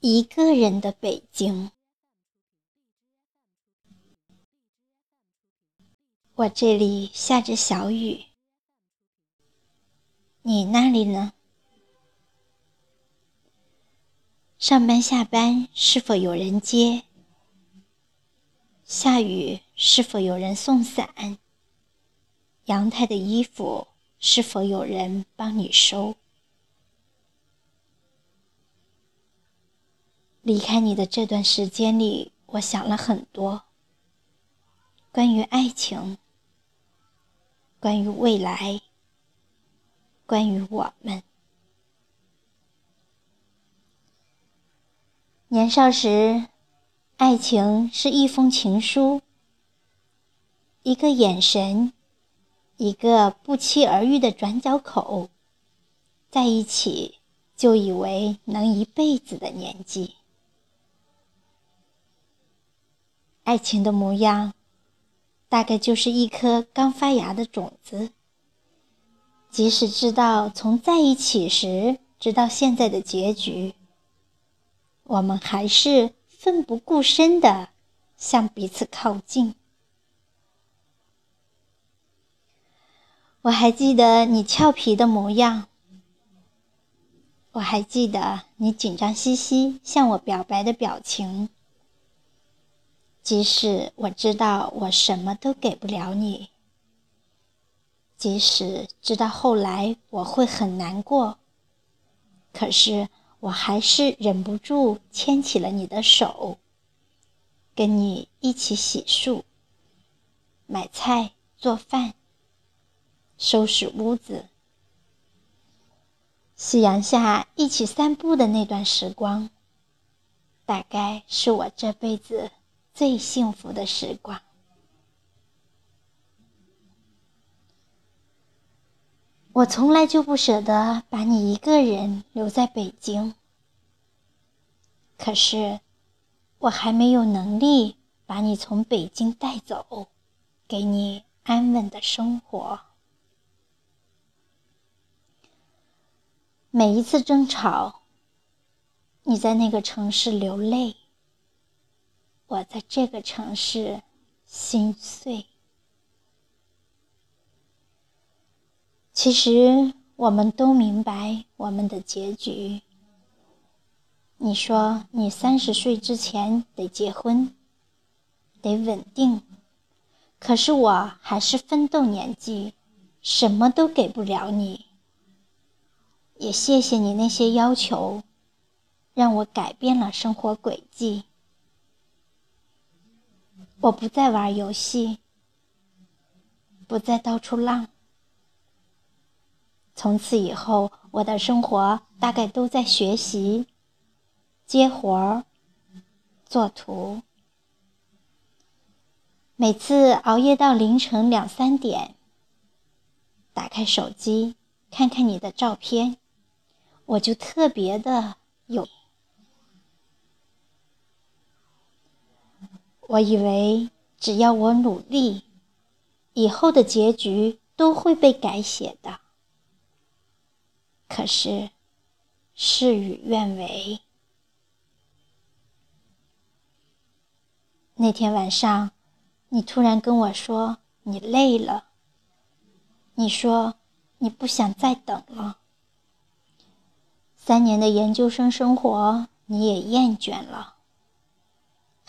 一个人的北京。我这里下着小雨，你那里呢？上班下班是否有人接？下雨是否有人送伞？阳台的衣服是否有人帮你收？离开你的这段时间里，我想了很多，关于爱情，关于未来，关于我们。年少时，爱情是一封情书，一个眼神，一个不期而遇的转角口，在一起就以为能一辈子的年纪。爱情的模样，大概就是一颗刚发芽的种子。即使知道从在一起时直到现在的结局。我们还是奋不顾身的向彼此靠近。我还记得你俏皮的模样，我还记得你紧张兮兮向我表白的表情。即使我知道我什么都给不了你，即使知道后来我会很难过，可是。我还是忍不住牵起了你的手，跟你一起洗漱、买菜、做饭、收拾屋子。夕阳下一起散步的那段时光，大概是我这辈子最幸福的时光。我从来就不舍得把你一个人留在北京，可是我还没有能力把你从北京带走，给你安稳的生活。每一次争吵，你在那个城市流泪，我在这个城市心碎。其实我们都明白我们的结局。你说你三十岁之前得结婚，得稳定，可是我还是奋斗年纪，什么都给不了你。也谢谢你那些要求，让我改变了生活轨迹。我不再玩游戏，不再到处浪。从此以后，我的生活大概都在学习、接活儿、做图。每次熬夜到凌晨两三点，打开手机看看你的照片，我就特别的有。我以为只要我努力，以后的结局都会被改写的。可是，事与愿违。那天晚上，你突然跟我说你累了。你说你不想再等了。三年的研究生生活你也厌倦了，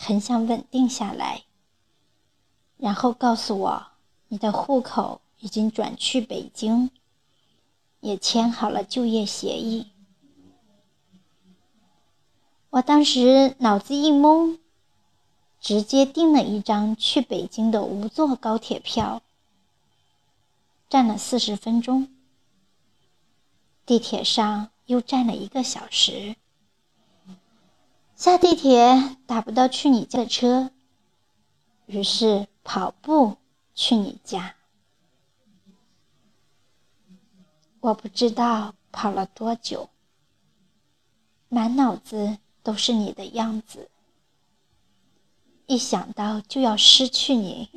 很想稳定下来。然后告诉我，你的户口已经转去北京。也签好了就业协议。我当时脑子一懵，直接订了一张去北京的无座高铁票，站了四十分钟，地铁上又站了一个小时，下地铁打不到去你家的车，于是跑步去你家。我不知道跑了多久，满脑子都是你的样子。一想到就要失去你，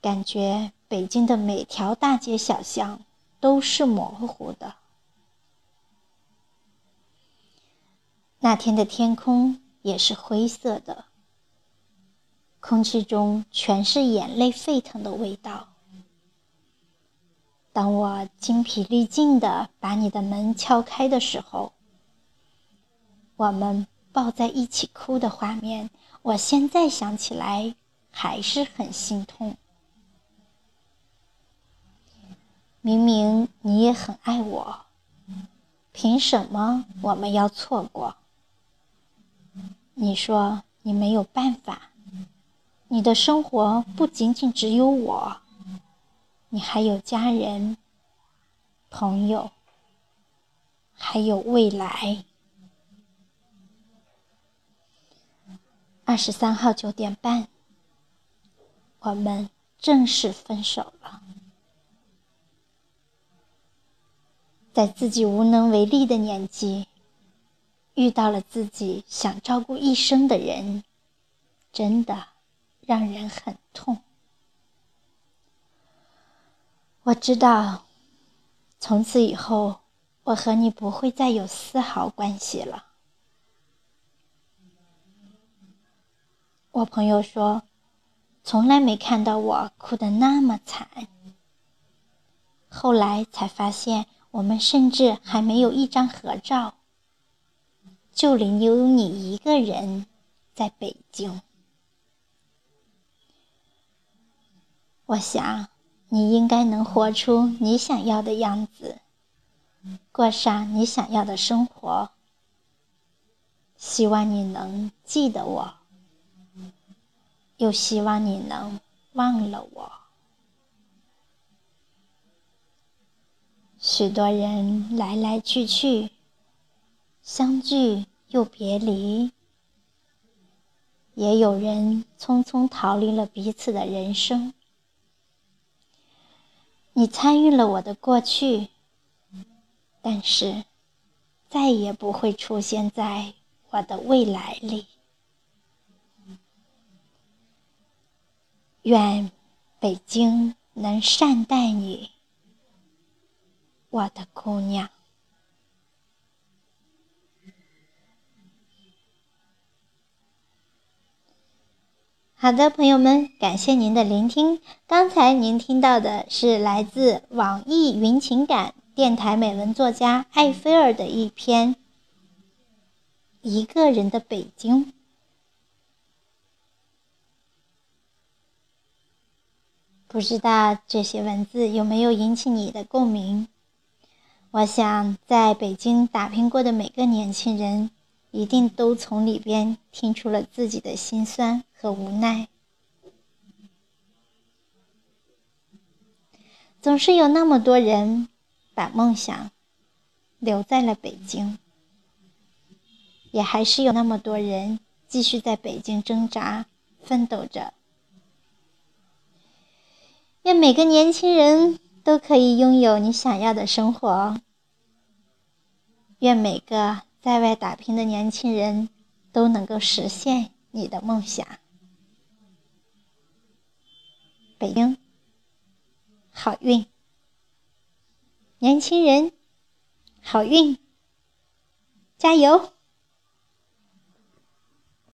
感觉北京的每条大街小巷都是模糊的。那天的天空也是灰色的，空气中全是眼泪沸腾的味道。当我精疲力尽的把你的门敲开的时候，我们抱在一起哭的画面，我现在想起来还是很心痛。明明你也很爱我，凭什么我们要错过？你说你没有办法，你的生活不仅仅只有我。你还有家人、朋友，还有未来。二十三号九点半，我们正式分手了。在自己无能为力的年纪，遇到了自己想照顾一生的人，真的让人很痛。我知道，从此以后，我和你不会再有丝毫关系了。我朋友说，从来没看到我哭得那么惨。后来才发现，我们甚至还没有一张合照，就留有你一个人在北京。我想。你应该能活出你想要的样子，过上你想要的生活。希望你能记得我，又希望你能忘了我。许多人来来去去，相聚又别离，也有人匆匆逃离了彼此的人生。你参与了我的过去，但是再也不会出现在我的未来里。愿北京能善待你，我的姑娘。好的，朋友们，感谢您的聆听。刚才您听到的是来自网易云情感电台美文作家艾菲尔的一篇《一个人的北京》。不知道这些文字有没有引起你的共鸣？我想，在北京打拼过的每个年轻人。一定都从里边听出了自己的心酸和无奈。总是有那么多人把梦想留在了北京，也还是有那么多人继续在北京挣扎奋斗着。愿每个年轻人都可以拥有你想要的生活。愿每个。在外打拼的年轻人，都能够实现你的梦想。北京，好运！年轻人，好运！加油！